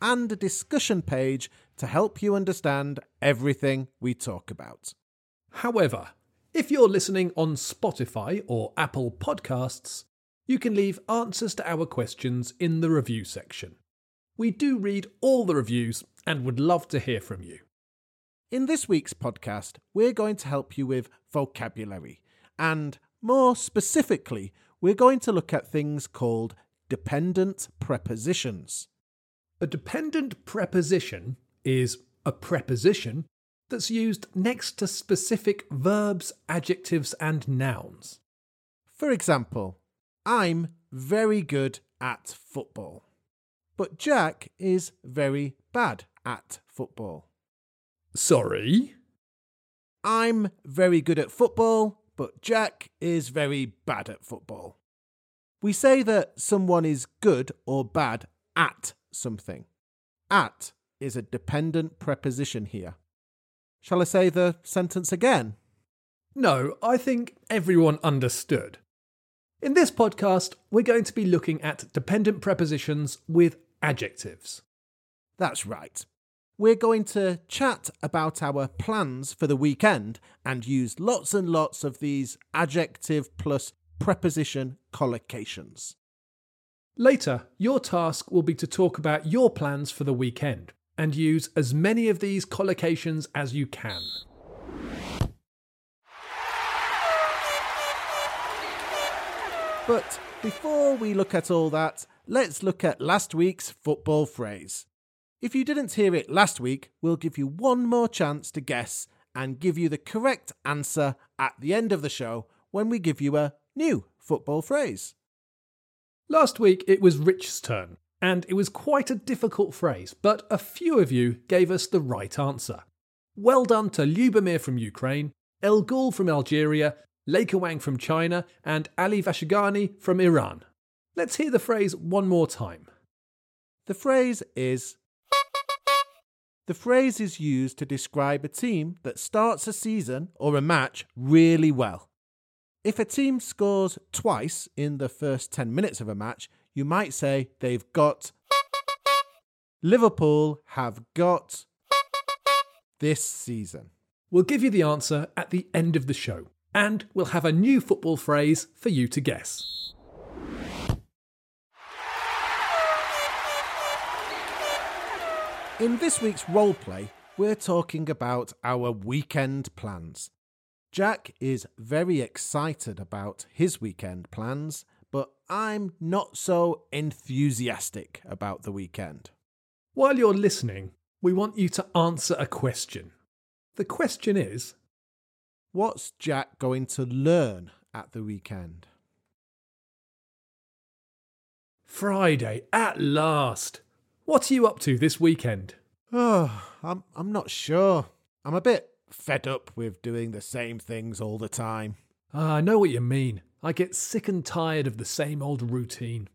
and a discussion page to help you understand everything we talk about. However, if you're listening on Spotify or Apple Podcasts, you can leave answers to our questions in the review section. We do read all the reviews and would love to hear from you. In this week's podcast, we're going to help you with vocabulary, and more specifically, we're going to look at things called dependent prepositions. A dependent preposition is a preposition that's used next to specific verbs, adjectives, and nouns. For example, I'm very good at football, but Jack is very bad at football. Sorry? I'm very good at football, but Jack is very bad at football. We say that someone is good or bad at something. At is a dependent preposition here. Shall I say the sentence again? No, I think everyone understood. In this podcast, we're going to be looking at dependent prepositions with adjectives. That's right. We're going to chat about our plans for the weekend and use lots and lots of these adjective plus preposition collocations. Later, your task will be to talk about your plans for the weekend and use as many of these collocations as you can. But before we look at all that, let's look at last week's football phrase. If you didn't hear it last week, we'll give you one more chance to guess and give you the correct answer at the end of the show when we give you a new football phrase. Last week it was Rich's turn, and it was quite a difficult phrase, but a few of you gave us the right answer. Well done to Lubomir from Ukraine, El Ghul from Algeria, Leica Wang from China, and Ali Vashigani from Iran. Let's hear the phrase one more time. The phrase is The phrase is used to describe a team that starts a season or a match really well. If a team scores twice in the first 10 minutes of a match, you might say they've got. Liverpool have got this season. We'll give you the answer at the end of the show, and we'll have a new football phrase for you to guess. In this week's role play, we're talking about our weekend plans. Jack is very excited about his weekend plans, but I'm not so enthusiastic about the weekend. While you're listening, we want you to answer a question. The question is What's Jack going to learn at the weekend? Friday, at last! What are you up to this weekend? Oh, I'm I'm not sure. I'm a bit fed up with doing the same things all the time. Ah, I know what you mean. I get sick and tired of the same old routine.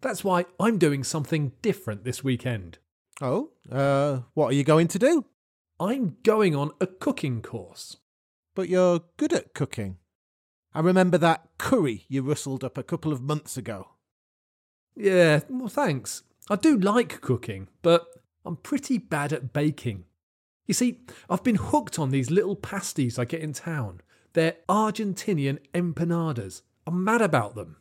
That's why I'm doing something different this weekend. Oh, uh, what are you going to do? I'm going on a cooking course. But you're good at cooking. I remember that curry you rustled up a couple of months ago. Yeah, well, thanks. I do like cooking, but I'm pretty bad at baking. You see, I've been hooked on these little pasties I get in town. They're Argentinian empanadas. I'm mad about them.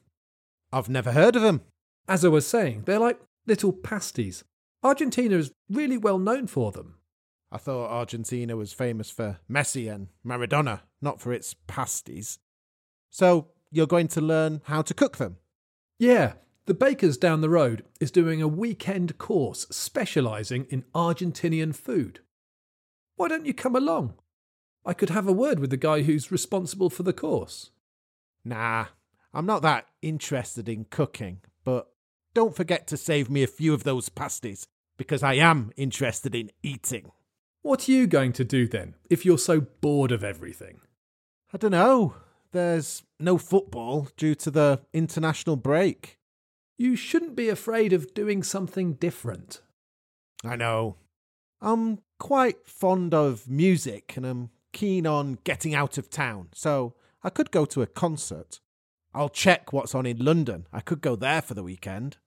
I've never heard of them. As I was saying, they're like little pasties. Argentina is really well known for them. I thought Argentina was famous for Messi and Maradona, not for its pasties. So you're going to learn how to cook them? Yeah, the baker's down the road is doing a weekend course specialising in Argentinian food. Why don't you come along? I could have a word with the guy who's responsible for the course. Nah, I'm not that interested in cooking, but don't forget to save me a few of those pasties, because I am interested in eating. What are you going to do then if you're so bored of everything? I don't know. There's no football due to the international break. You shouldn't be afraid of doing something different. I know. I'm quite fond of music and I'm keen on getting out of town, so I could go to a concert. I'll check what's on in London. I could go there for the weekend.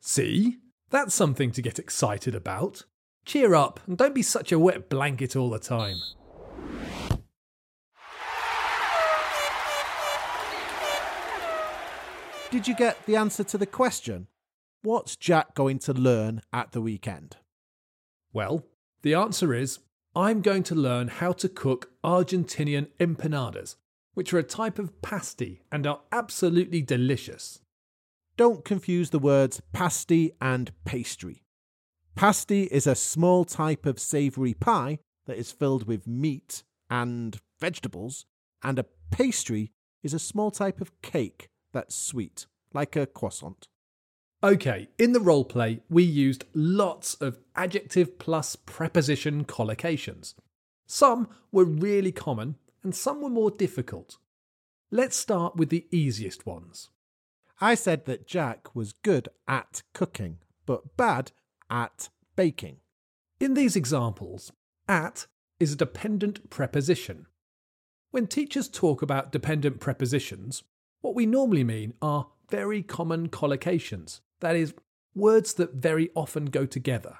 See? That's something to get excited about. Cheer up and don't be such a wet blanket all the time. Did you get the answer to the question? What's Jack going to learn at the weekend? Well, the answer is I'm going to learn how to cook Argentinian empanadas, which are a type of pasty and are absolutely delicious. Don't confuse the words pasty and pastry. Pasty is a small type of savoury pie that is filled with meat and vegetables, and a pastry is a small type of cake that's sweet, like a croissant. Okay, in the role play, we used lots of adjective plus preposition collocations. Some were really common and some were more difficult. Let's start with the easiest ones. I said that Jack was good at cooking, but bad at baking. In these examples, at is a dependent preposition. When teachers talk about dependent prepositions, what we normally mean are very common collocations, that is, words that very often go together.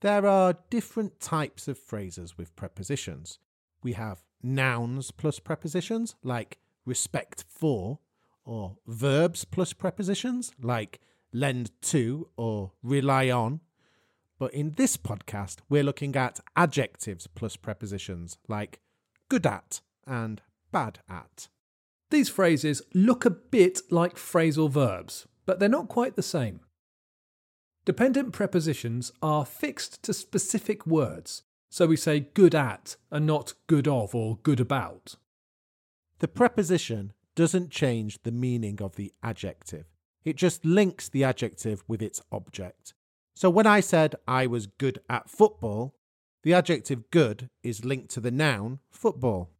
There are different types of phrases with prepositions. We have nouns plus prepositions, like respect for, or verbs plus prepositions, like lend to or rely on. But in this podcast, we're looking at adjectives plus prepositions, like good at and bad at. These phrases look a bit like phrasal verbs, but they're not quite the same. Dependent prepositions are fixed to specific words, so we say good at and not good of or good about. The preposition doesn't change the meaning of the adjective, it just links the adjective with its object. So when I said I was good at football, the adjective good is linked to the noun football.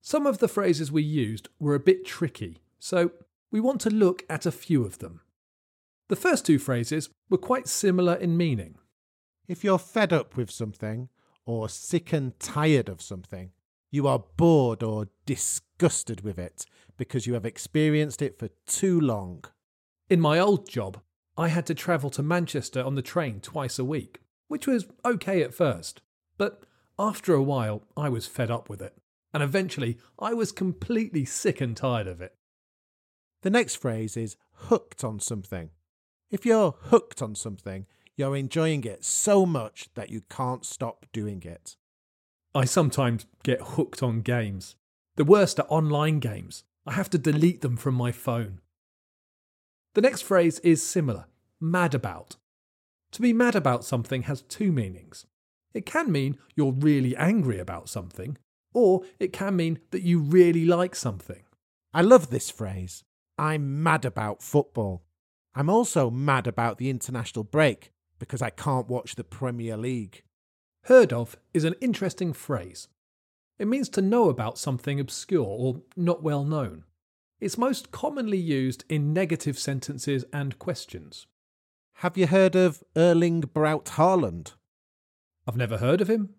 Some of the phrases we used were a bit tricky, so we want to look at a few of them. The first two phrases were quite similar in meaning. If you're fed up with something, or sick and tired of something, you are bored or disgusted with it because you have experienced it for too long. In my old job, I had to travel to Manchester on the train twice a week, which was okay at first, but after a while I was fed up with it and eventually I was completely sick and tired of it. The next phrase is hooked on something. If you're hooked on something, you're enjoying it so much that you can't stop doing it. I sometimes get hooked on games. The worst are online games. I have to delete them from my phone. The next phrase is similar mad about. To be mad about something has two meanings. It can mean you're really angry about something, or it can mean that you really like something. I love this phrase. I'm mad about football. I'm also mad about the international break because I can't watch the Premier League. Heard of is an interesting phrase. It means to know about something obscure or not well known. It's most commonly used in negative sentences and questions. Have you heard of Erling Braut Haaland? I've never heard of him.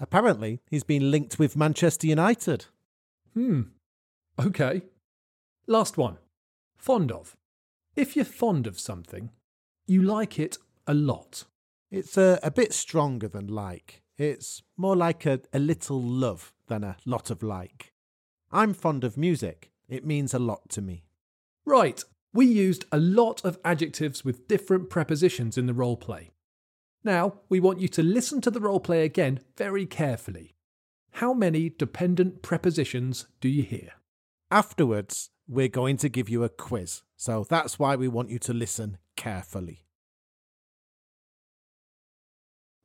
Apparently, he's been linked with Manchester United. Hmm. Okay. Last one. Fond of. If you're fond of something, you like it a lot. It's a, a bit stronger than like. It's more like a, a little love than a lot of like. I'm fond of music. It means a lot to me. Right. We used a lot of adjectives with different prepositions in the role play. Now, we want you to listen to the role play again very carefully. How many dependent prepositions do you hear? Afterwards, we're going to give you a quiz, so that's why we want you to listen carefully.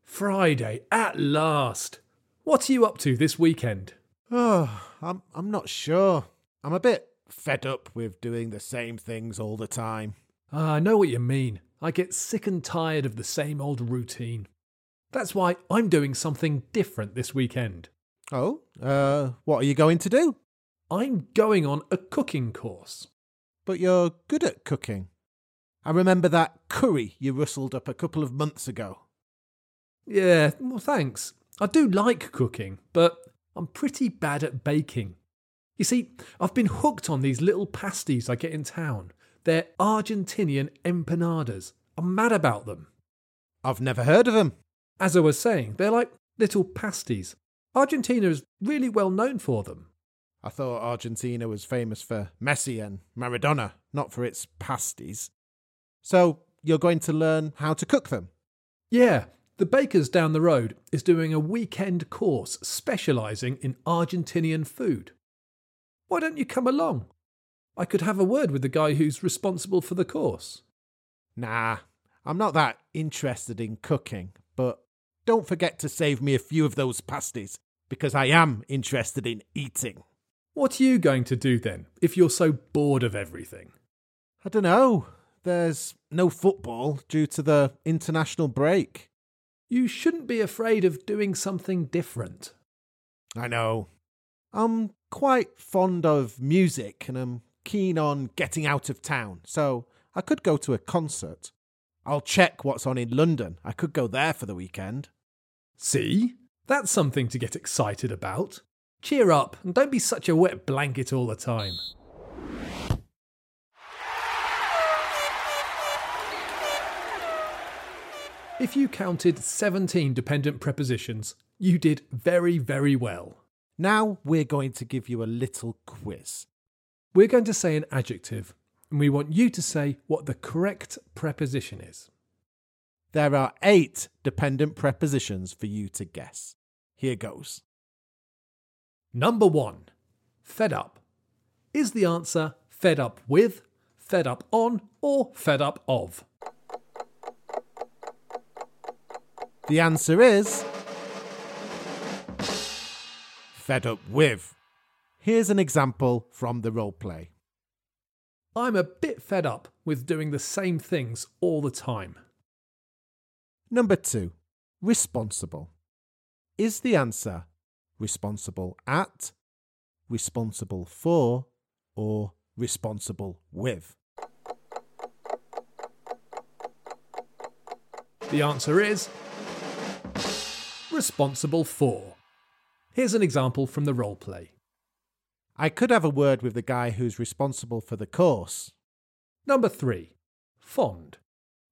Friday, at last! What are you up to this weekend? Oh, I'm, I'm not sure. I'm a bit fed up with doing the same things all the time. Ah, I know what you mean. I get sick and tired of the same old routine. That's why I'm doing something different this weekend. Oh, uh, what are you going to do? I'm going on a cooking course. But you're good at cooking. I remember that curry you rustled up a couple of months ago. Yeah, well, thanks. I do like cooking, but I'm pretty bad at baking. You see, I've been hooked on these little pasties I get in town. They're Argentinian empanadas. I'm mad about them. I've never heard of them. As I was saying, they're like little pasties. Argentina is really well known for them. I thought Argentina was famous for Messi and Maradona, not for its pasties. So you're going to learn how to cook them? Yeah, the baker's down the road is doing a weekend course specialising in Argentinian food. Why don't you come along? I could have a word with the guy who's responsible for the course. Nah, I'm not that interested in cooking, but don't forget to save me a few of those pasties, because I am interested in eating. What are you going to do then, if you're so bored of everything? I don't know. There's no football due to the international break. You shouldn't be afraid of doing something different. I know. I'm quite fond of music and I'm keen on getting out of town, so I could go to a concert. I'll check what's on in London. I could go there for the weekend. See? That's something to get excited about. Cheer up and don't be such a wet blanket all the time. If you counted 17 dependent prepositions, you did very, very well. Now we're going to give you a little quiz. We're going to say an adjective, and we want you to say what the correct preposition is. There are eight dependent prepositions for you to guess. Here goes. Number one, fed up. Is the answer fed up with, fed up on, or fed up of? The answer is fed up with. Here's an example from the role play. I'm a bit fed up with doing the same things all the time. Number two, responsible. Is the answer responsible at, responsible for, or responsible with? The answer is responsible for. Here's an example from the role play. I could have a word with the guy who's responsible for the course. Number three, fond.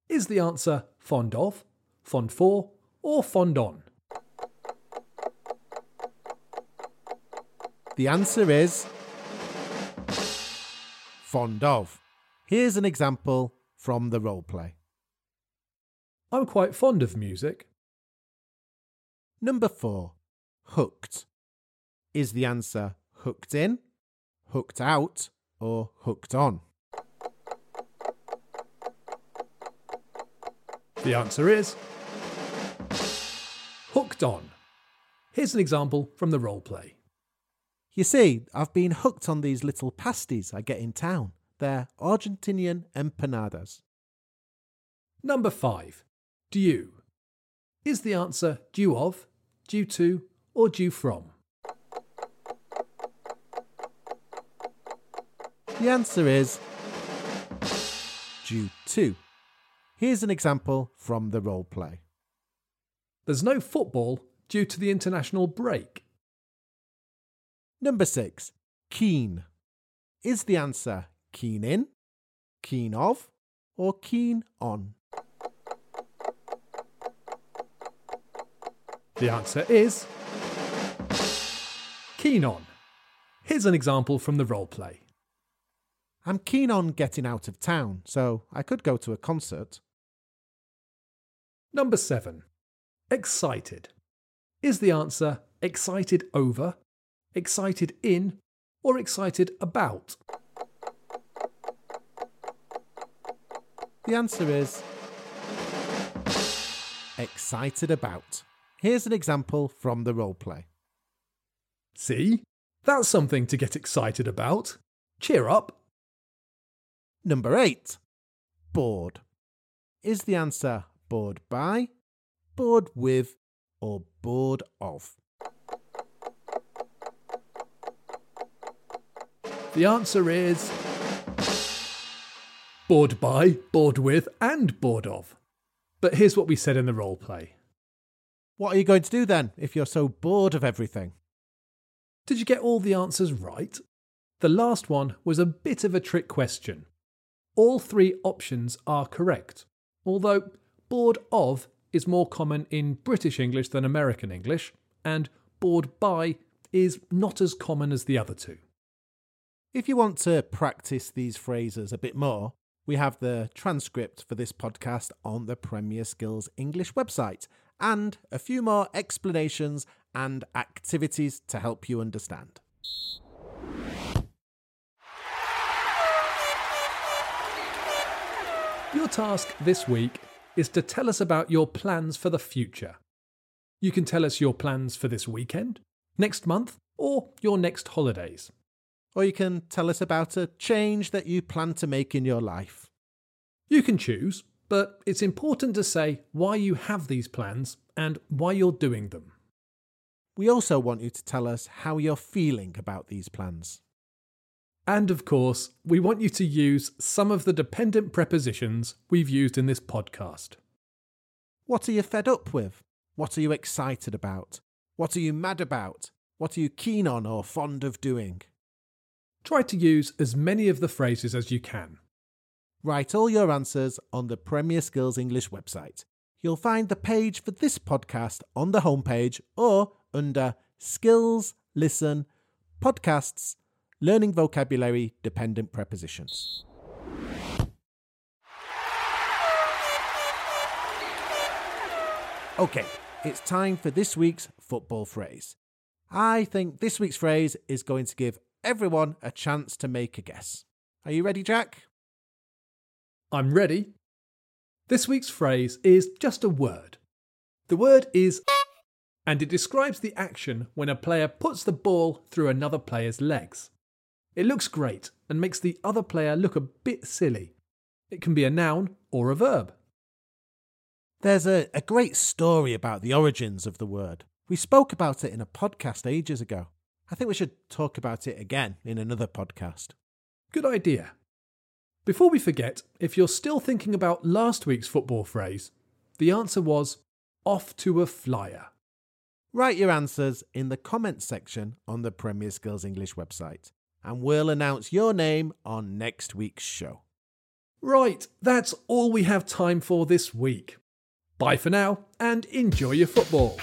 Is the answer fond of, fond for, or fond on? The answer is fond of. Here's an example from the role play. I'm quite fond of music. Number four, hooked. Is the answer hooked in, hooked out, or hooked on? The answer is hooked on. Here's an example from the role play. You see, I've been hooked on these little pasties I get in town. They're Argentinian empanadas. Number five, due. Is the answer due of, due to, or due from? The answer is due to. Here's an example from the role play. There's no football due to the international break. Number six, keen. Is the answer keen in, keen of, or keen on? The answer is keen on. Here's an example from the role play. I'm keen on getting out of town, so I could go to a concert. Number seven, excited. Is the answer excited over, excited in, or excited about? The answer is excited about. Here's an example from the role play. See? That's something to get excited about. Cheer up. Number eight, bored. Is the answer bored by, bored with, or bored of? The answer is bored by, bored with, and bored of. But here's what we said in the role play. What are you going to do then if you're so bored of everything? Did you get all the answers right? The last one was a bit of a trick question. All three options are correct, although bored of is more common in British English than American English, and bored by is not as common as the other two. If you want to practice these phrases a bit more, we have the transcript for this podcast on the Premier Skills English website and a few more explanations and activities to help you understand. Your task this week is to tell us about your plans for the future. You can tell us your plans for this weekend, next month, or your next holidays. Or you can tell us about a change that you plan to make in your life. You can choose, but it's important to say why you have these plans and why you're doing them. We also want you to tell us how you're feeling about these plans. And of course, we want you to use some of the dependent prepositions we've used in this podcast. What are you fed up with? What are you excited about? What are you mad about? What are you keen on or fond of doing? Try to use as many of the phrases as you can. Write all your answers on the Premier Skills English website. You'll find the page for this podcast on the homepage or under Skills, Listen, Podcasts, Learning Vocabulary Dependent Prepositions. Okay, it's time for this week's football phrase. I think this week's phrase is going to give everyone a chance to make a guess. Are you ready, Jack? I'm ready. This week's phrase is just a word. The word is and it describes the action when a player puts the ball through another player's legs. It looks great and makes the other player look a bit silly. It can be a noun or a verb. There's a, a great story about the origins of the word. We spoke about it in a podcast ages ago. I think we should talk about it again in another podcast. Good idea. Before we forget, if you're still thinking about last week's football phrase, the answer was off to a flyer. Write your answers in the comments section on the Premier Skills English website, and we'll announce your name on next week's show. Right, that's all we have time for this week. Bye for now, and enjoy your football.